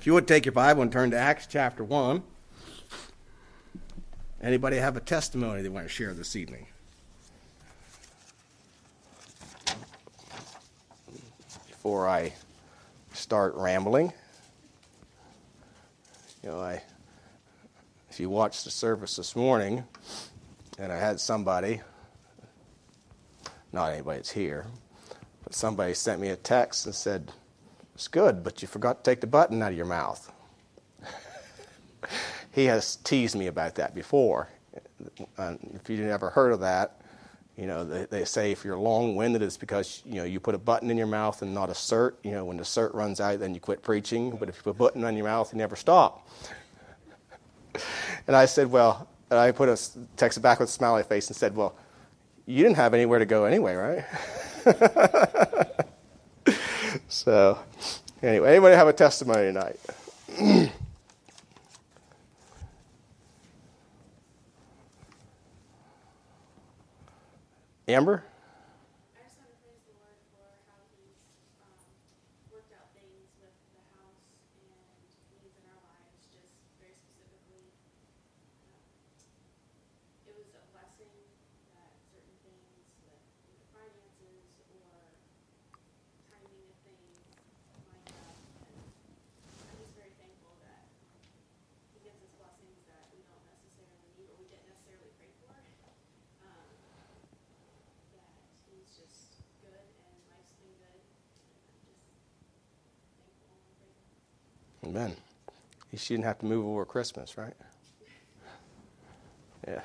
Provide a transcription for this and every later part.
If you would take your Bible and turn to Acts chapter 1. Anybody have a testimony they want to share this evening? Before I start rambling, you know, I if you watched the service this morning, and I had somebody, not anybody that's here, but somebody sent me a text and said, It's good, but you forgot to take the button out of your mouth. he has teased me about that before. if you've never heard of that, you know, they, they say if you're long-winded, it's because, you know, you put a button in your mouth and not a cert. You know, when the cert runs out, then you quit preaching. But if you put a button on your mouth, you never stop. and I said, well, and I put a text back with a smiley face and said, well, you didn't have anywhere to go anyway, right? so, anyway, anybody have a testimony tonight? Amber? Amen. She didn't have to move over Christmas, right? Yeah.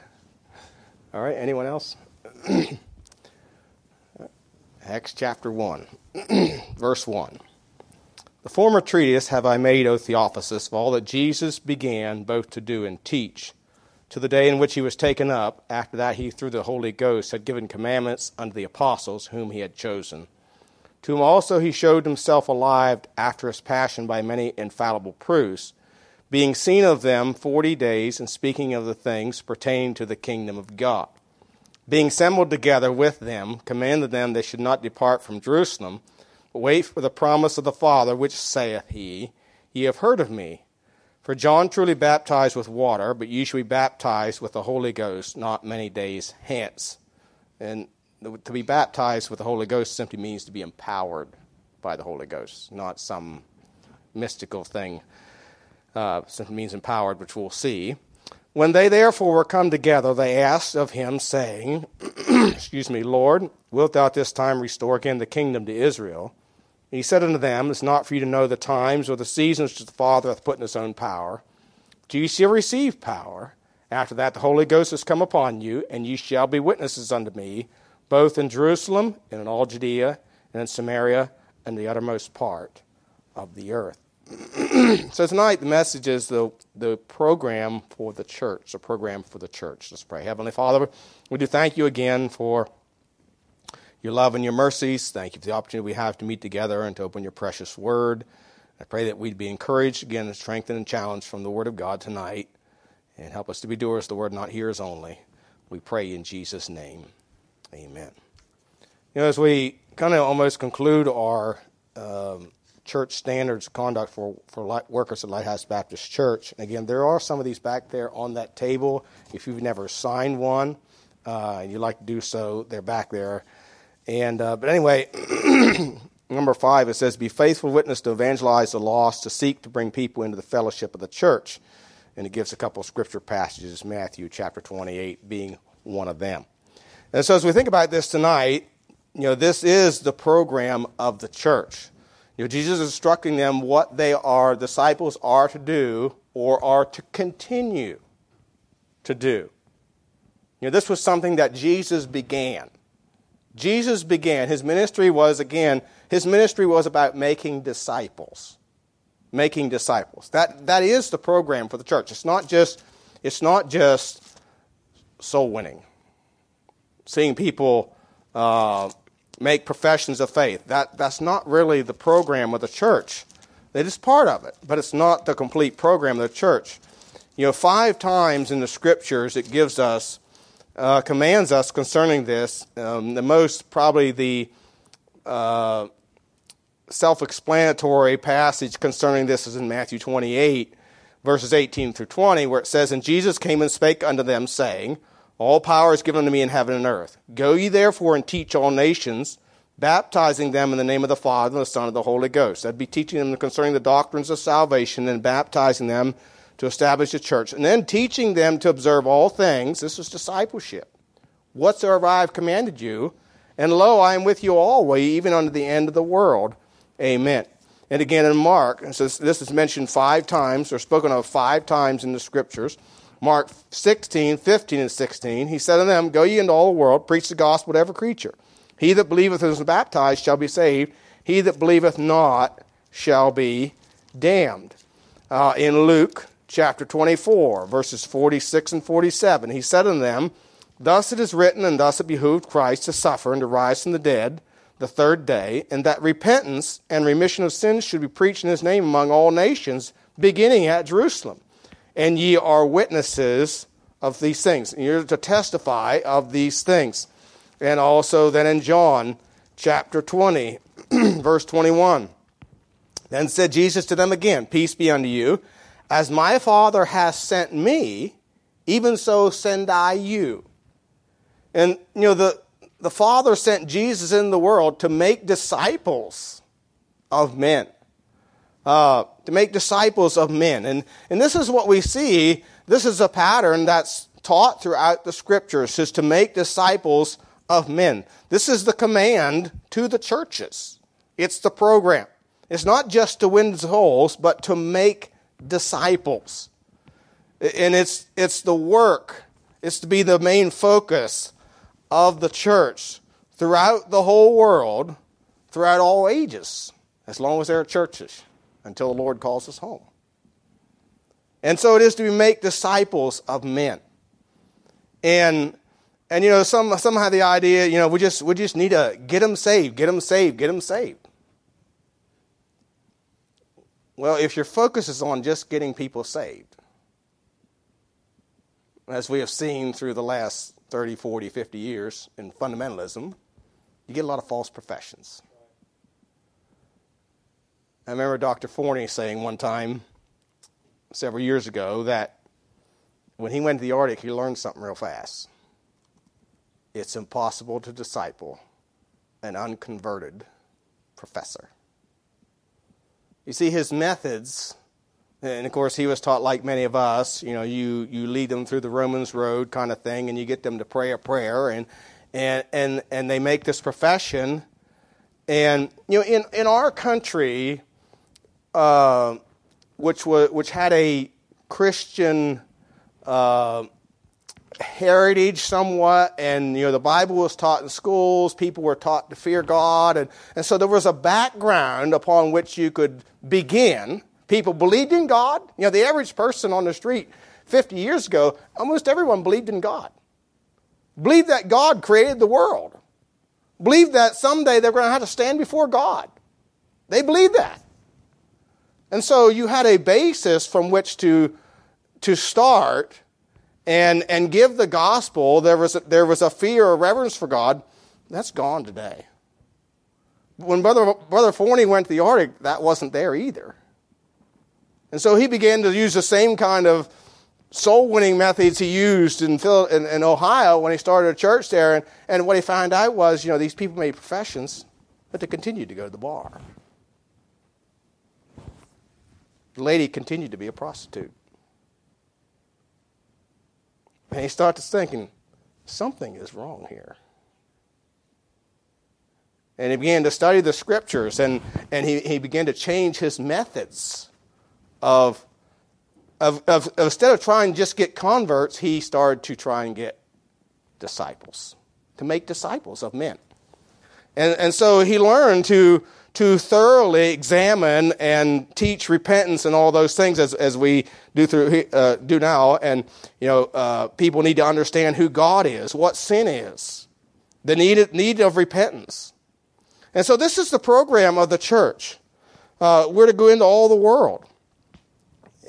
All right, anyone else? Acts chapter 1, verse 1. The former treatise have I made, O Theophilus, of all that Jesus began both to do and teach, to the day in which he was taken up. After that, he, through the Holy Ghost, had given commandments unto the apostles whom he had chosen to whom also he showed himself alive after his passion by many infallible proofs, being seen of them forty days, and speaking of the things pertaining to the kingdom of God. Being assembled together with them, commanded them they should not depart from Jerusalem, but wait for the promise of the Father, which saith he, Ye have heard of me. For John truly baptized with water, but you shall be baptized with the Holy Ghost not many days hence. And to be baptized with the Holy Ghost simply means to be empowered by the Holy Ghost, not some mystical thing. Uh, simply means empowered, which we'll see. When they therefore were come together, they asked of him, saying, Excuse me, Lord, wilt thou at this time restore again the kingdom to Israel? And he said unto them, It's not for you to know the times or the seasons which the Father hath put in his own power. But ye shall receive power. After that, the Holy Ghost has come upon you, and ye shall be witnesses unto me both in Jerusalem and in all Judea and in Samaria and the uttermost part of the earth. so tonight the message is the, the program for the church, the program for the church. Let's pray. Heavenly Father, we do thank you again for your love and your mercies. Thank you for the opportunity we have to meet together and to open your precious word. I pray that we'd be encouraged again and strengthened and challenged from the word of God tonight and help us to be doers the word, not hearers only. We pray in Jesus' name. Amen. You know, as we kind of almost conclude our um, church standards of conduct for, for workers at Lighthouse Baptist Church, again, there are some of these back there on that table. If you've never signed one uh, and you'd like to do so, they're back there. And uh, but anyway, number five it says, "Be faithful witness to evangelize the lost, to seek to bring people into the fellowship of the church." And it gives a couple of scripture passages, Matthew chapter 28 being one of them. And so as we think about this tonight, you know, this is the program of the church. You know, Jesus is instructing them what they are, disciples are to do or are to continue to do. You know, this was something that Jesus began. Jesus began, his ministry was, again, his ministry was about making disciples. Making disciples. That, that is the program for the church. It's not just, it's not just soul winning seeing people uh, make professions of faith. That, that's not really the program of the church. It is part of it, but it's not the complete program of the church. You know, five times in the scriptures it gives us, uh, commands us concerning this. Um, the most, probably the uh, self explanatory passage concerning this is in Matthew 28, verses 18 through 20, where it says, And Jesus came and spake unto them, saying, All power is given unto me in heaven and earth. Go ye therefore and teach all nations, baptizing them in the name of the Father, and the Son, and the Holy Ghost. That'd be teaching them concerning the doctrines of salvation and baptizing them to establish a church, and then teaching them to observe all things. This is discipleship. Whatsoever I have commanded you, and lo, I am with you always, even unto the end of the world. Amen. And again in Mark, this is mentioned five times, or spoken of five times in the scriptures. Mark 16, 15, and 16. He said unto them, Go ye into all the world, preach the gospel to every creature. He that believeth and is baptized shall be saved. He that believeth not shall be damned. Uh, in Luke chapter 24, verses 46 and 47, he said unto them, Thus it is written, and thus it behooved Christ to suffer and to rise from the dead the third day, and that repentance and remission of sins should be preached in his name among all nations, beginning at Jerusalem. And ye are witnesses of these things. And you're to testify of these things. And also then in John chapter 20, verse 21. Then said Jesus to them again, Peace be unto you. As my Father has sent me, even so send I you. And, you know, the, the Father sent Jesus in the world to make disciples of men. Uh, to make disciples of men. And, and this is what we see. This is a pattern that's taught throughout the scriptures, is to make disciples of men. This is the command to the churches. It's the program. It's not just to win souls, but to make disciples. And it's, it's the work, it's to be the main focus of the church throughout the whole world, throughout all ages, as long as there are churches, until the Lord calls us home. And so it is to make disciples of men. And and you know, some some have the idea, you know, we just we just need to get them saved, get them saved, get them saved. Well, if your focus is on just getting people saved, as we have seen through the last 30, 40, 50 years in fundamentalism, you get a lot of false professions. I remember Dr. Forney saying one time, several years ago, that when he went to the Arctic, he learned something real fast. It's impossible to disciple an unconverted professor. You see, his methods and of course, he was taught like many of us. You know, you you lead them through the Romans road kind of thing, and you get them to pray a prayer, and and and and they make this profession. And you know, in in our country, uh, which was which had a Christian uh, heritage somewhat, and you know, the Bible was taught in schools. People were taught to fear God, and and so there was a background upon which you could begin People believed in God. You know, the average person on the street 50 years ago, almost everyone believed in God. Believed that God created the world. Believed that someday they're going to have to stand before God. They believed that. And so you had a basis from which to, to start and, and give the gospel. There was, a, there was a fear or reverence for God. That's gone today. When Brother, Brother Forney went to the Arctic, that wasn't there either. And so he began to use the same kind of soul winning methods he used in, in, in, Ohio when he started a church there. And, and what he found out was, you know, these people made professions, but they continued to go to the bar. The lady continued to be a prostitute. And he started thinking, something is wrong here. And he began to study the scriptures and, and he, he began to change his methods of, of, of, instead of trying to just get converts, he started to try and get disciples, to make disciples of men. And, and so he learned to, to thoroughly examine and teach repentance and all those things as, as we do, through, uh, do now. And, you know, uh, people need to understand who God is, what sin is, the need, need of repentance. And so this is the program of the church. Uh, we're to go into all the world.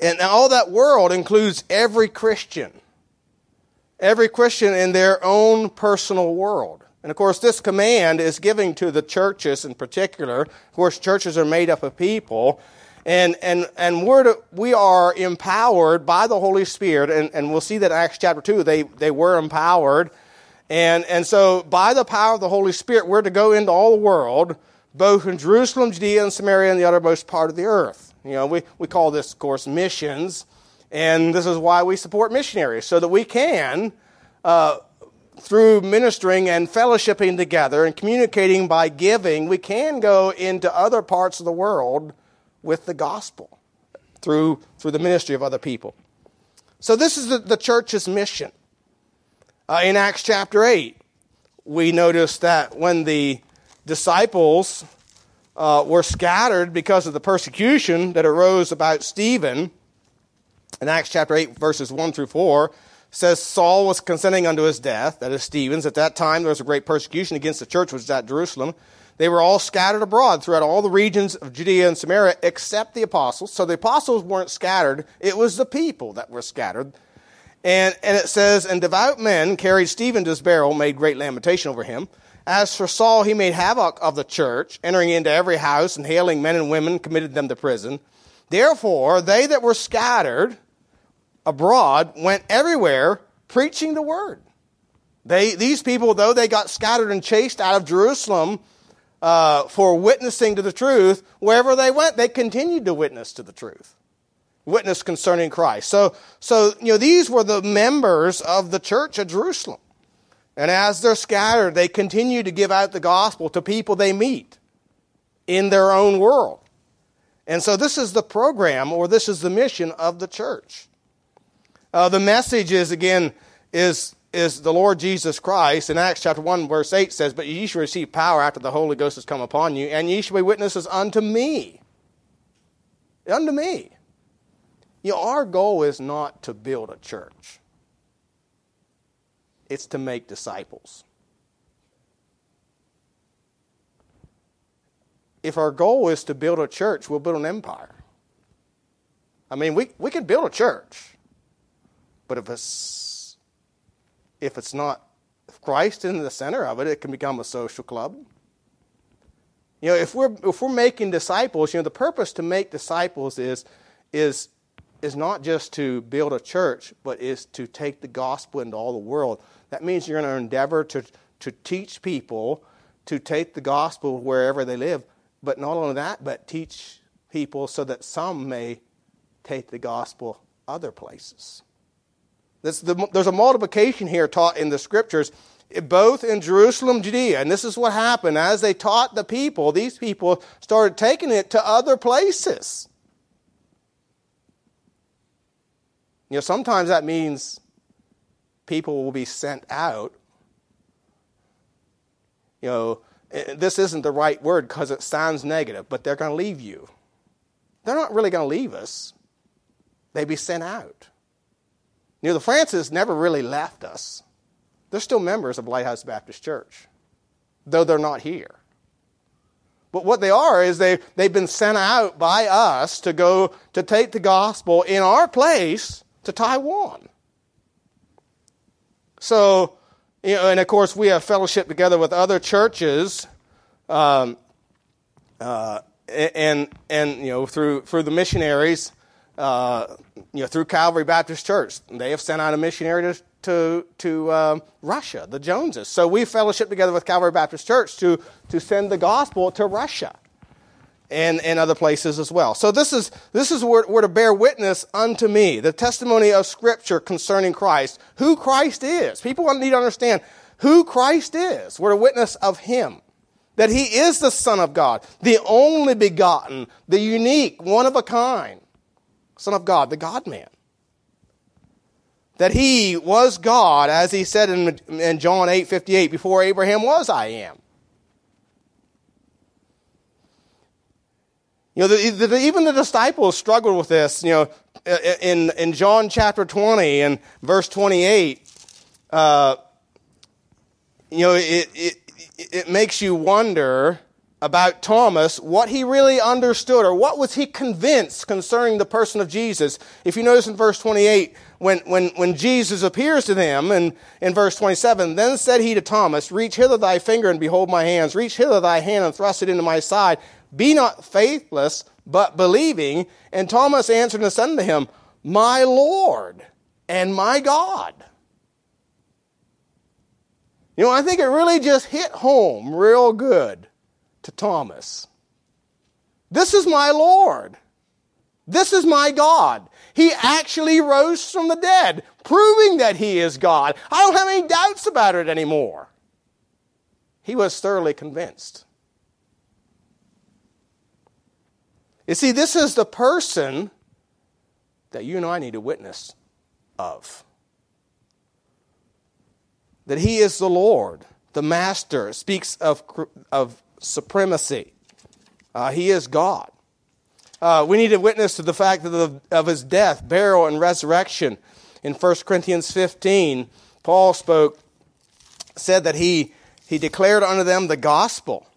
And all that world includes every Christian. Every Christian in their own personal world. And of course, this command is given to the churches in particular. Of course, churches are made up of people. And, and, and we're to, we are empowered by the Holy Spirit. And, and we'll see that in Acts chapter 2, they, they were empowered. And, and so, by the power of the Holy Spirit, we're to go into all the world, both in Jerusalem, Judea, and Samaria, and the uttermost part of the earth. You know, we, we call this, of course, missions. And this is why we support missionaries, so that we can uh, through ministering and fellowshipping together and communicating by giving, we can go into other parts of the world with the gospel through, through the ministry of other people. So, this is the, the church's mission. Uh, in Acts chapter 8, we notice that when the disciples uh, were scattered because of the persecution that arose about Stephen, in Acts chapter 8, verses 1 through 4, says Saul was consenting unto his death, that is Stephen's. At that time, there was a great persecution against the church which was at Jerusalem. They were all scattered abroad throughout all the regions of Judea and Samaria, except the apostles. So the apostles weren't scattered, it was the people that were scattered. And, and it says, And devout men carried Stephen to his burial, made great lamentation over him. As for Saul, he made havoc of the church, entering into every house and hailing men and women, committed them to prison. Therefore, they that were scattered, abroad went everywhere preaching the word. They, these people, though they got scattered and chased out of Jerusalem uh, for witnessing to the truth, wherever they went, they continued to witness to the truth, witness concerning Christ. So, so you know, these were the members of the church at Jerusalem. And as they're scattered, they continue to give out the gospel to people they meet in their own world. And so this is the program or this is the mission of the church. Uh, the message is, again, is, is the Lord Jesus Christ. In Acts chapter 1, verse 8 says, But ye shall receive power after the Holy Ghost has come upon you, and ye shall be witnesses unto me. Unto me. You know, our goal is not to build a church. It's to make disciples. If our goal is to build a church, we'll build an empire. I mean, we, we can build a church. But if it's if it's not Christ in the center of it, it can become a social club. You know, if we're if we're making disciples, you know, the purpose to make disciples is is is not just to build a church, but is to take the gospel into all the world. That means you're going to endeavor to to teach people to take the gospel wherever they live, but not only that, but teach people so that some may take the gospel other places. The, there's a multiplication here taught in the scriptures, both in Jerusalem, Judea. And this is what happened. As they taught the people, these people started taking it to other places. You know, sometimes that means people will be sent out. You know, eh, this isn't the right word because it sounds negative, but they're going to leave you. They're not really going to leave us, they be sent out. You know, the Francis never really left us. They're still members of Lighthouse Baptist Church, though they're not here. But what they are is they, they've been sent out by us to go to take the gospel in our place to Taiwan. So, you know, and of course, we have fellowship together with other churches. Um, uh, and and you know through through the missionaries uh, you know, through Calvary Baptist Church. They have sent out a missionary to, to, to um, Russia, the Joneses. So we fellowship together with Calvary Baptist Church to, to send the gospel to Russia and, and other places as well. So this is, this is where, where to bear witness unto me, the testimony of Scripture concerning Christ, who Christ is. People need to understand who Christ is. We're a witness of Him. That He is the Son of God, the only begotten, the unique, one of a kind Son of God, the God man. That he was God, as he said in, in John 8 58, before Abraham was, I am. You know, the, the, even the disciples struggled with this. You know, in, in John chapter 20 and verse 28, uh, you know, it, it, it makes you wonder about Thomas what he really understood or what was he convinced concerning the person of Jesus. If you notice in verse 28, when, when, when Jesus appears to them, and in verse 27, then said he to Thomas, Reach hither thy finger and behold my hands. Reach hither thy hand and thrust it into my side. Be not faithless, but believing. And Thomas answered and said unto him, My Lord and my God. You know, I think it really just hit home real good to Thomas. This is my Lord. This is my God. He actually rose from the dead, proving that he is God. I don't have any doubts about it anymore. He was thoroughly convinced. You see, this is the person that you and I need a witness of. That he is the Lord, the Master, speaks of, of supremacy. Uh, he is God. Uh, we need a witness to the fact of, of his death, burial, and resurrection. In 1 Corinthians 15, Paul spoke, said that he, he declared unto them the gospel.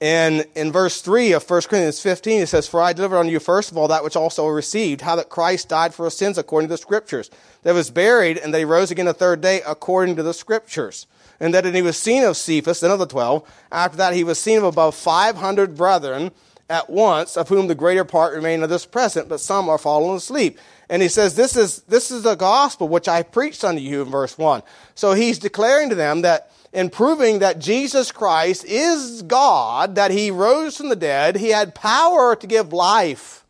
And in verse 3 of 1 Corinthians 15, it says, For I delivered unto you first of all that which also received, how that Christ died for our sins according to the Scriptures, that was buried, and that he rose again the third day according to the Scriptures and that he was seen of Cephas, then of the twelve. After that, he was seen of above five hundred brethren at once, of whom the greater part remain of this present, but some are fallen asleep. And he says, This is this is the gospel which I preached unto you in verse one. So he's declaring to them that in proving that Jesus Christ is God, that he rose from the dead, he had power to give life.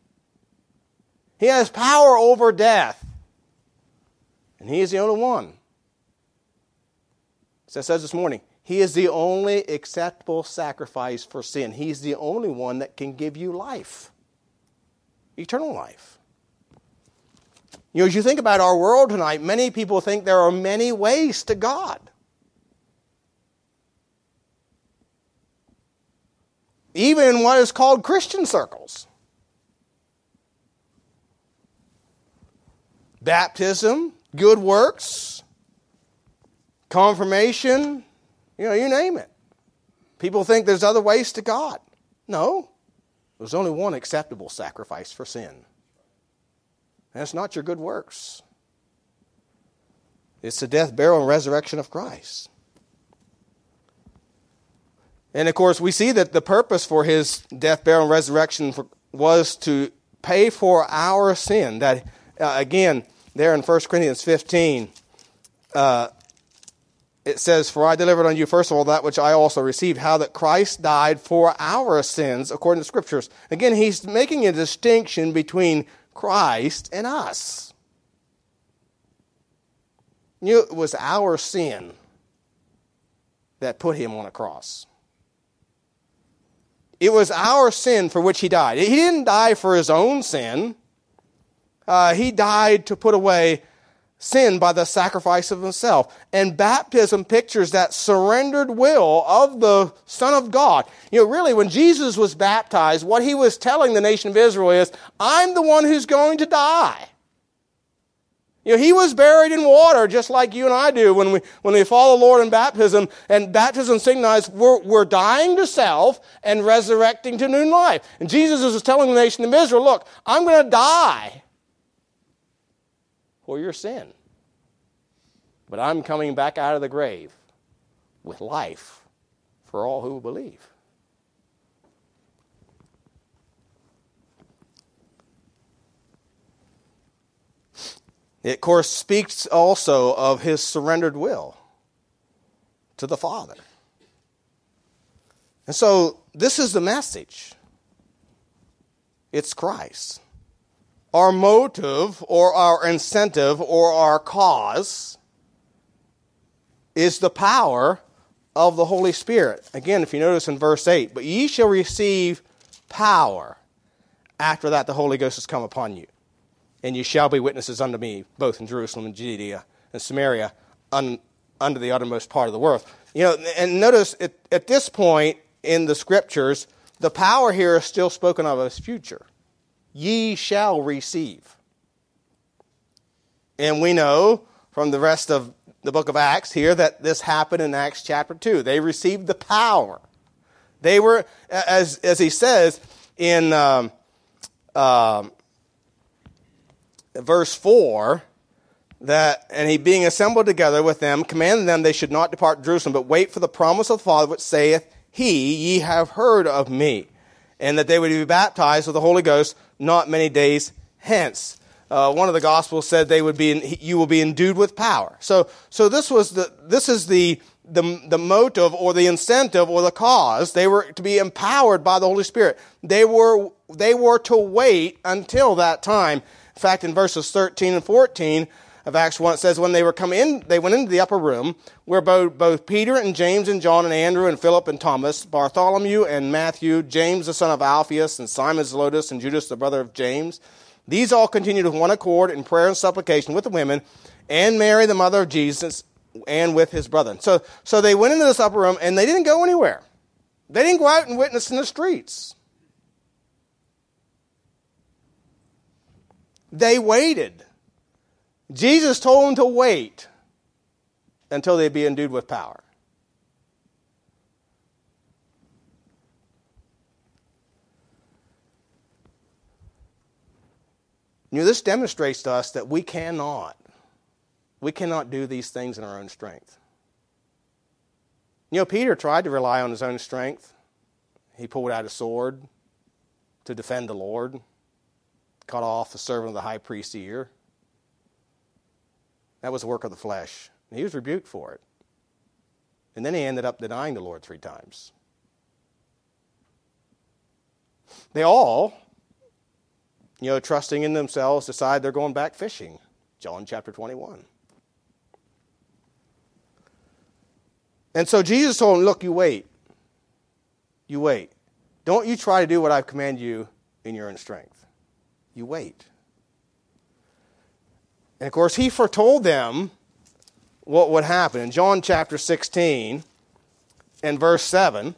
He has power over death. And he is the only one as I said this morning, He is the only acceptable sacrifice for sin. He's the only one that can give you life, eternal life. You know, as you think about our world tonight, many people think there are many ways to God. Even in what is called Christian circles. Baptism, good works, confirmation, you know, you name it. People think there's other ways to God. No, there's only one acceptable sacrifice for sin. It's not your good works. It's the death, burial, and resurrection of Christ. And of course, we see that the purpose for his death, burial, and resurrection was to pay for our sin. That, uh, again, there in 1 Corinthians 15, uh, it says, For I delivered unto you first of all that which I also received, how that Christ died for our sins, according to Scriptures. Again, he's making a distinction between Christ and us. It was our sin that put him on a cross. It was our sin for which he died. He didn't die for his own sin. Uh, he died to put away sin by the sacrifice of himself. And baptism pictures that surrendered will of the Son of God. You know, really, when Jesus was baptized, what he was telling the nation of Israel is, I'm the one who's going to die. You know, he was buried in water just like you and I do when we, when we follow the Lord in baptism. And baptism signifies we're, we're dying to self and resurrecting to new life. And Jesus was telling the nation of Israel, look, I'm going to die for your sin. But I'm coming back out of the grave with life for all who believe. It, of course, speaks also of his surrendered will to the Father. And so, this is the message it's Christ our motive or our incentive or our cause is the power of the Holy Spirit. Again, if you notice in verse 8, but ye shall receive power after that the Holy Ghost has come upon you. And you shall be witnesses unto me, both in Jerusalem and Judea and Samaria, un, under the uttermost part of the world. You know, and notice at, at this point in the scriptures, the power here is still spoken of as future ye shall receive. And we know from the rest of the book of Acts here that this happened in Acts chapter 2. They received the power. They were, as, as he says in um, um, verse 4, that, and he being assembled together with them, commanded them they should not depart Jerusalem, but wait for the promise of the Father, which saith, He, ye have heard of me. And that they would be baptized with the Holy Ghost not many days hence. Uh, one of the Gospels said they would be, in, you will be endued with power. So, so this was the, this is the, the, the motive or the incentive or the cause. They were to be empowered by the Holy Spirit. They were, they were to wait until that time. In fact, in verses 13 and 14, of Acts 1, it says, when they were come in, they went into the upper room where both, both Peter and James and John and Andrew and Philip and Thomas, Bartholomew and Matthew, James the son of Alphaeus and Simon Zelotes and Judas the brother of James. These all continued with one accord in prayer and supplication with the women and Mary, the mother of Jesus, and with his brethren. So, so they went into this upper room and they didn't go anywhere. They didn't go out and witness in the streets. They waited. Jesus told them to wait until they'd be endued with power. You know, this demonstrates to us that we cannot, we cannot do these things in our own strength. You know, Peter tried to rely on his own strength. He pulled out a sword to defend the Lord, cut off the servant of the high priest's ear. That was the work of the flesh. And he was rebuked for it. And then he ended up denying the Lord three times. They all, you know, trusting in themselves, decide they're going back fishing. John chapter 21. And so Jesus told them, Look, you wait. You wait. Don't you try to do what I've commanded you in your own strength. You wait. And of course, he foretold them what would happen. In John chapter 16 and verse 7,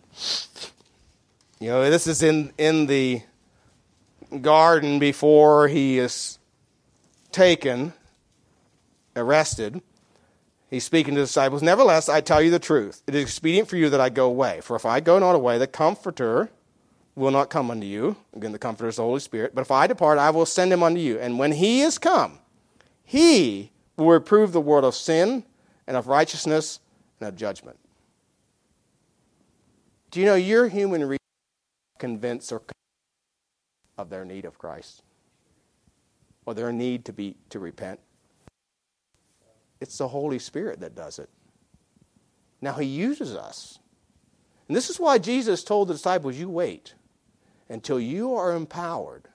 you know, this is in, in the garden before he is taken, arrested. He's speaking to the disciples. Nevertheless, I tell you the truth. It is expedient for you that I go away. For if I go not away, the Comforter will not come unto you. Again, the Comforter is the Holy Spirit. But if I depart, I will send him unto you. And when he is come, he will reprove the world of sin and of righteousness and of judgment. Do you know your human reason convinced or of their need of Christ or their need to be to repent? It's the Holy Spirit that does it. Now he uses us. And this is why Jesus told the disciples, you wait until you are empowered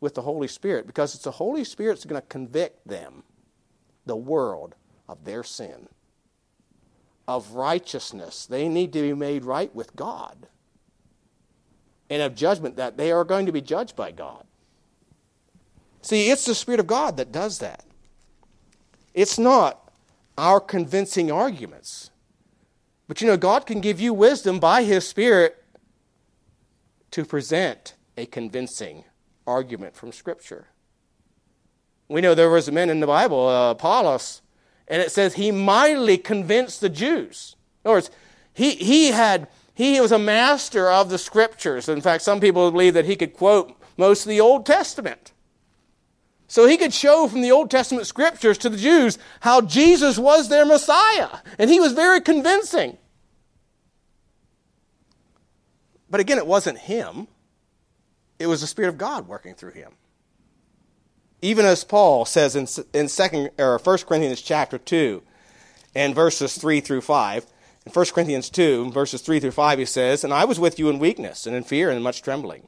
with the Holy Spirit because it's the Holy Spirit that's going to convict them, the world, of their sin, of righteousness. They need to be made right with God, and of judgment that they are going to be judged by God. See, it's the Spirit of God that does that. It's not our convincing arguments. But you know, God can give you wisdom by His Spirit to present a convincing argument from Scripture. We know there was a man in the Bible, uh, Apollos, and it says he mightily convinced the Jews. In other words, he, he had he was a master of the Scriptures. In fact, some people believe that he could quote most of the Old Testament. So he could show from the Old Testament scriptures to the Jews how Jesus was their Messiah. And he was very convincing. But again, it wasn't him. It was the Spirit of God working through him. Even as Paul says in, in second, or 1 Corinthians chapter 2 and verses 3 through 5. In 1 Corinthians 2, verses 3 through 5, he says, And I was with you in weakness and in fear and in much trembling.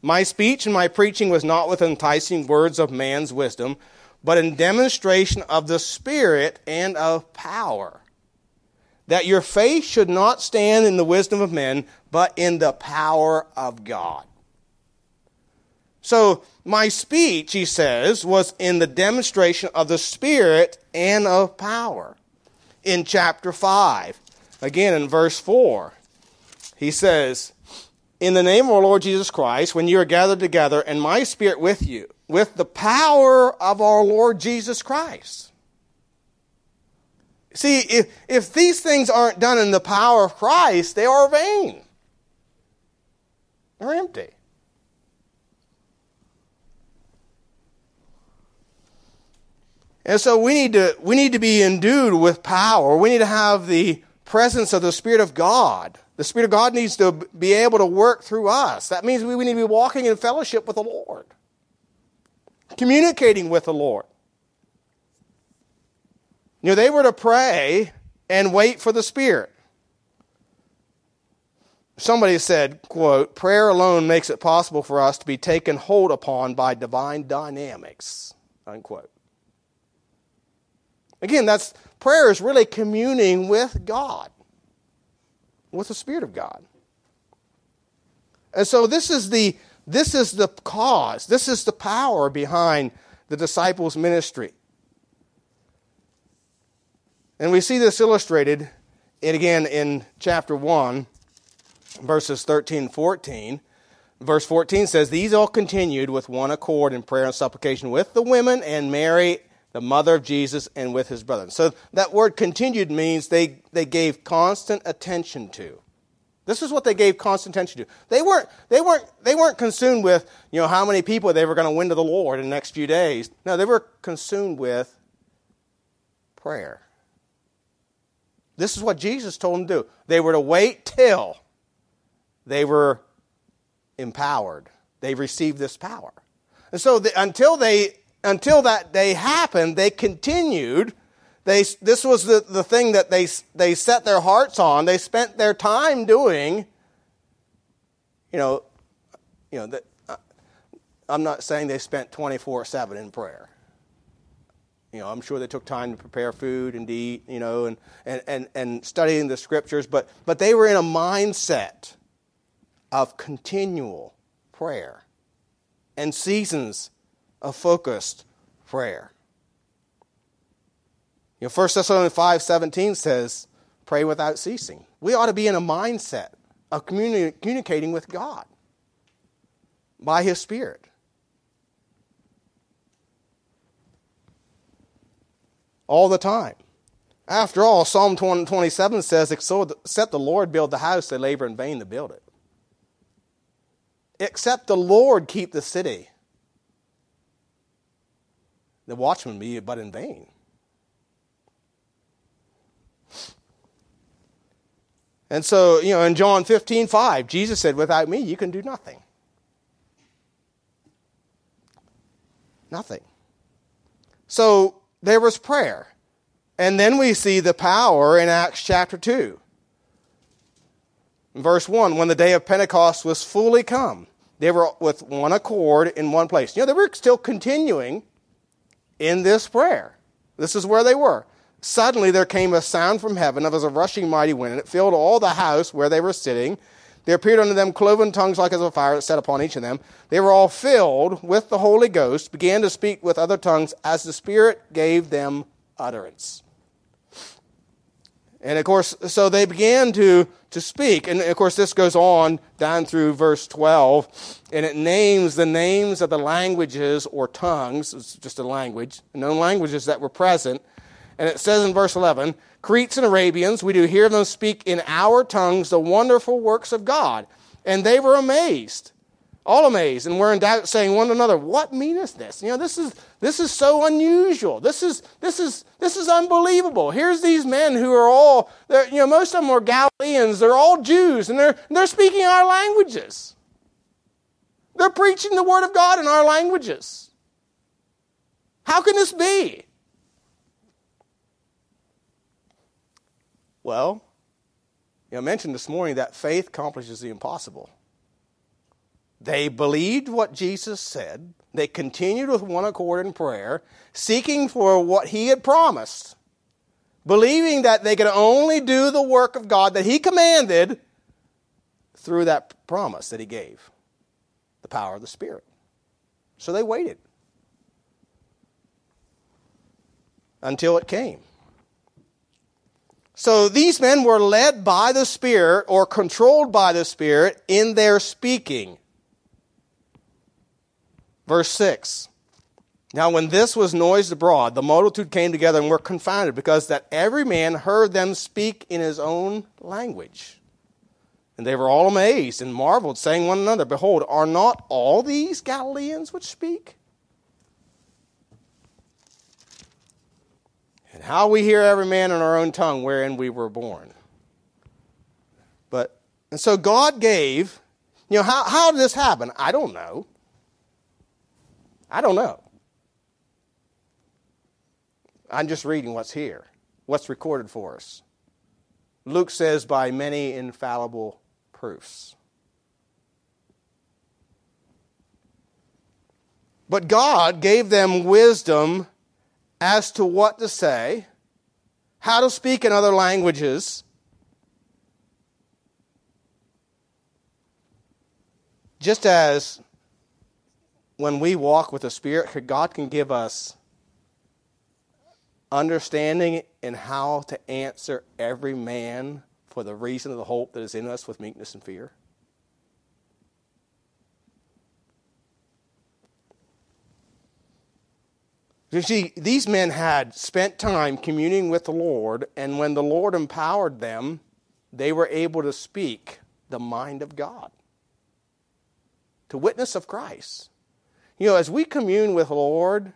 My speech and my preaching was not with enticing words of man's wisdom, but in demonstration of the Spirit and of power. That your faith should not stand in the wisdom of men, but in the power of God. So, my speech, he says, was in the demonstration of the Spirit and of power. In chapter 5, again in verse 4, he says, In the name of our Lord Jesus Christ, when you are gathered together, and my Spirit with you, with the power of our Lord Jesus Christ. See, if, if these things aren't done in the power of Christ, they are vain. They're empty. And so we need to we need to be endued with power. We need to have the presence of the Spirit of God. The Spirit of God needs to be able to work through us. That means we need to be walking in fellowship with the Lord, communicating with the Lord. You know, they were to pray and wait for the Spirit. Somebody said, quote, prayer alone makes it possible for us to be taken hold upon by divine dynamics, unquote. Again, that's prayer is really communing with God, with the Spirit of God. And so this is the this is the cause, this is the power behind the disciples' ministry. And we see this illustrated and again in chapter 1 verses 13 and 14. Verse 14 says, These all continued with one accord in prayer and supplication with the women and Mary the mother of Jesus, and with his brethren. So that word continued means they, they gave constant attention to. This is what they gave constant attention to. They weren't, they weren't, they weren't consumed with, you know, how many people they were going to win to the Lord in the next few days. No, they were consumed with prayer. This is what Jesus told them to do. They were to wait till they were empowered. They received this power. And so the, until they until that day happened, they continued. They, this was the, the thing that they, they set their hearts on. They spent their time doing. You know, you know that, uh, I'm not saying they spent 24 7 in prayer. You know, I'm sure they took time to prepare food and eat, you know, and, and, and, and studying the scriptures, but, but they were in a mindset of continual prayer and seasons a focused prayer. You know, 1 Thessalonians 5 17 says, pray without ceasing. We ought to be in a mindset of communi- communicating with God by His Spirit. All the time. After all, Psalm 27 says, Except the Lord build the house, they labor in vain to build it. Except the Lord keep the city, the watchman be but in vain. And so, you know, in John 15, 5, Jesus said, Without me, you can do nothing. Nothing. So there was prayer. And then we see the power in Acts chapter 2. verse 1 When the day of Pentecost was fully come, they were with one accord in one place. You know, they were still continuing in this prayer. This is where they were. Suddenly there came a sound from heaven as a rushing mighty wind, and it filled all the house where they were sitting. There appeared unto them cloven tongues like as of fire that set upon each of them. They were all filled with the Holy Ghost, began to speak with other tongues as the Spirit gave them utterance. And of course, so they began to, to speak. And of course, this goes on down through verse 12, and it names the names of the languages or tongues, it's just a language, known languages that were present. And it says in verse 11, Cretes and Arabians, we do hear them speak in our tongues the wonderful works of God. And they were amazed all amazed and were in doubt, saying one another, What meaneth this? You know, this is this is so unusual. This is this is this is unbelievable. Here's these men who are all you know, most of them are Galileans, they're all Jews, and they're they're speaking our languages. They're preaching the word of God in our languages. How can this be? Well, you know, I mentioned this morning that faith accomplishes the impossible. They believed what Jesus said. They continued with one accord in prayer, seeking for what he had promised, believing that they could only do the work of God that he commanded through that promise that he gave the power of the Spirit. So they waited until it came. So these men were led by the Spirit or controlled by the Spirit in their speaking. Verse 6. Now, when this was noised abroad, the multitude came together and were confounded, because that every man heard them speak in his own language. And they were all amazed and marveled, saying one another, Behold, are not all these Galileans which speak? And how we hear every man in our own tongue wherein we were born. But, and so God gave, you know, how, how did this happen? I don't know. I don't know. I'm just reading what's here, what's recorded for us. Luke says, by many infallible proofs. But God gave them wisdom as to what to say, how to speak in other languages. Just as when we walk with the Spirit, God can give us understanding in how to answer every man for the reason of the hope that is in us with meekness and fear? You see, these men had spent time communing with the Lord, and when the Lord empowered them, they were able to speak the mind of God, to witness of Christ. You know, as we commune with the Lord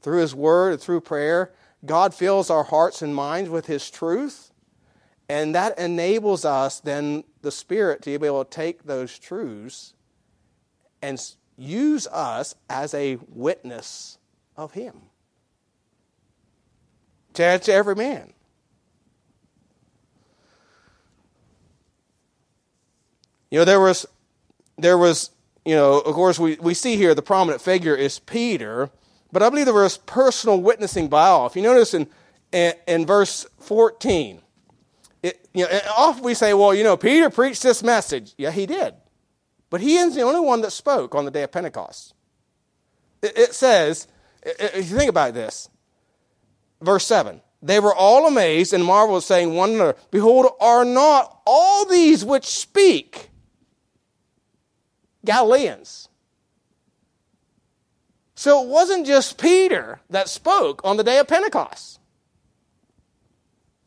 through His Word, and through prayer, God fills our hearts and minds with His truth, and that enables us, then, the Spirit, to be able to take those truths and use us as a witness of Him to, to every man. You know, there was, there was, you know, of course, we, we see here the prominent figure is Peter, but I believe there was personal witnessing by all. If you notice in, in, in verse 14, it, you know, often we say, well, you know, Peter preached this message. Yeah, he did. But he is the only one that spoke on the day of Pentecost. It, it says, if you think about this, verse 7 they were all amazed and marveled, saying one another, Behold, are not all these which speak Galileans? So it wasn't just Peter that spoke on the day of Pentecost.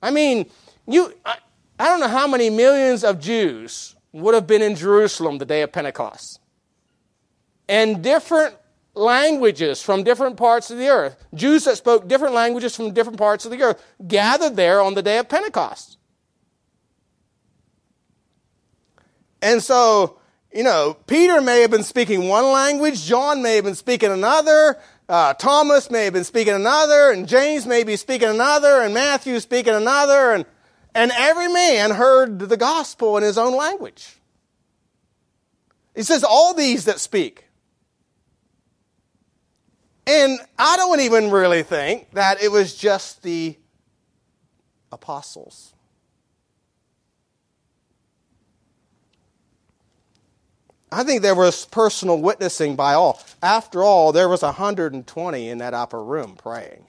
I mean, you, I, I don't know how many millions of Jews would have been in Jerusalem the day of Pentecost. And different languages from different parts of the earth, Jews that spoke different languages from different parts of the earth, gathered there on the day of Pentecost. And so, you know, Peter may have been speaking one language, John may have been speaking another, uh, Thomas may have been speaking another, and James may be speaking another, and Matthew speaking another, and and every man heard the gospel in his own language. He says, All these that speak. And I don't even really think that it was just the apostles. I think there was personal witnessing by all. After all, there was 120 in that upper room praying,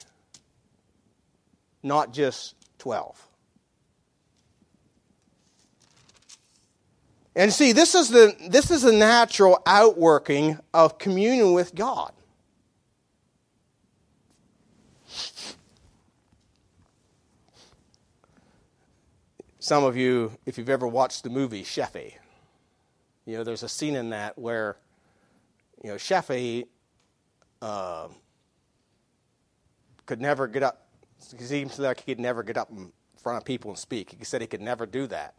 not just 12. And see, this is the, this is the natural outworking of communion with God. Some of you, if you've ever watched the movie Sheffey, you know, there's a scene in that where, you know, Sheffey uh, could never get up. He seems like he could never get up in front of people and speak. He said he could never do that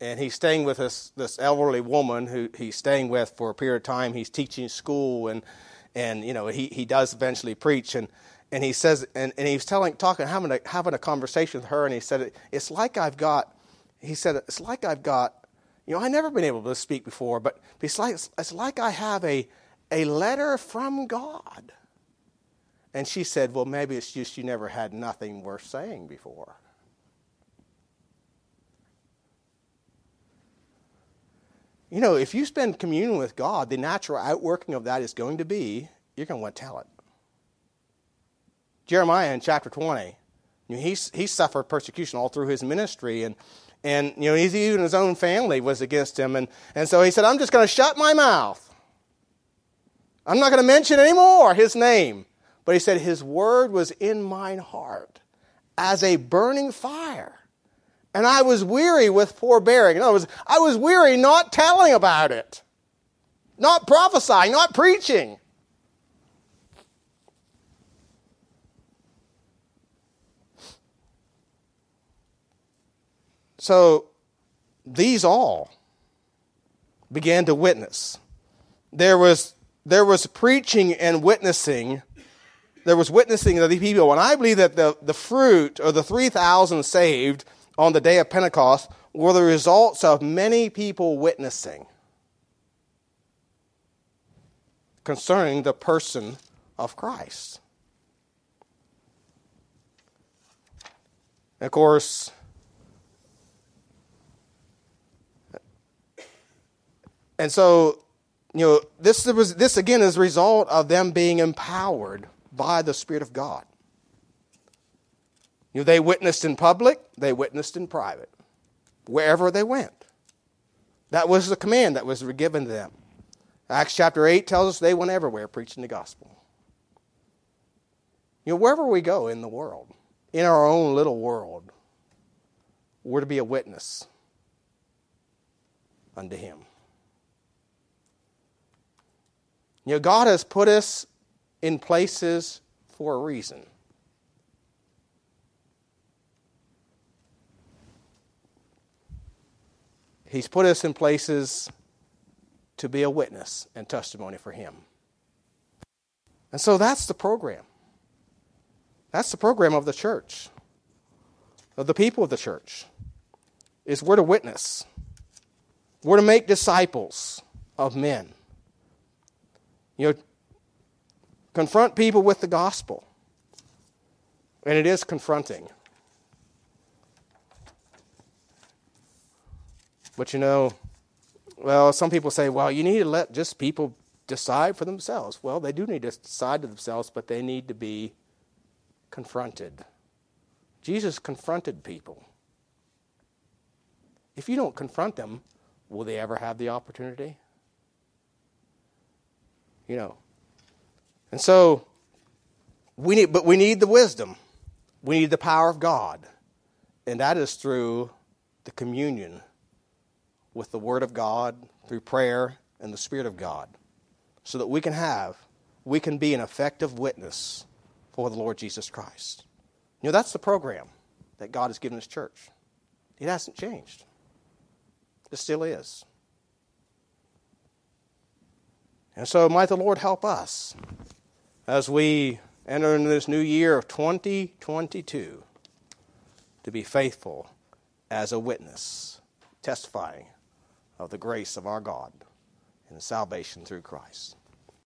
and he's staying with this this elderly woman who he's staying with for a period of time. He's teaching school, and and you know he he does eventually preach, and and he says, and, and he's telling talking having a having a conversation with her, and he said it's like I've got, he said it's like I've got, you know I've never been able to speak before, but it's like it's like I have a a letter from God. And she said, well maybe it's just you never had nothing worth saying before. You know, if you spend communion with God, the natural outworking of that is going to be you're going to want to tell it. Jeremiah in chapter 20, you know, he's, he suffered persecution all through his ministry, and, and you know, even his own family was against him. And, and so he said, I'm just going to shut my mouth. I'm not going to mention anymore his name. But he said, His word was in mine heart as a burning fire And I was weary with forbearing. In other words, I was weary not telling about it, not prophesying, not preaching. So these all began to witness. There was, there was preaching and witnessing. There was witnessing of the people. And I believe that the, the fruit of the 3,000 saved on the day of Pentecost were the results of many people witnessing concerning the person of Christ. Of course, And so, you know, this this again is a result of them being empowered by the Spirit of God. You know, they witnessed in public, they witnessed in private, wherever they went. That was the command that was given to them. Acts chapter 8 tells us they went everywhere preaching the gospel. You know, wherever we go in the world, in our own little world, we're to be a witness unto Him. You know, God has put us in places for a reason. He's put us in places to be a witness and testimony for Him. And so that's the program. That's the program of the church, of the people of the church, is we're to witness. We're to make disciples of men. You know, confront people with the gospel. And it is confronting. But you know, well, some people say, well, you need to let just people decide for themselves. Well, they do need to decide to themselves, but they need to be confronted. Jesus confronted people. If you don't confront them, will they ever have the opportunity? You know. And so we need but we need the wisdom. We need the power of God. And that is through the communion with the word of God, through prayer and the spirit of God. So that we can have we can be an effective witness for the Lord Jesus Christ. You know, that's the program that God has given His church. It hasn't changed. It still is. And so, might the Lord help us as we enter into this new year of 2022 to be faithful as a witness, testifying of the grace of our God and salvation through Christ.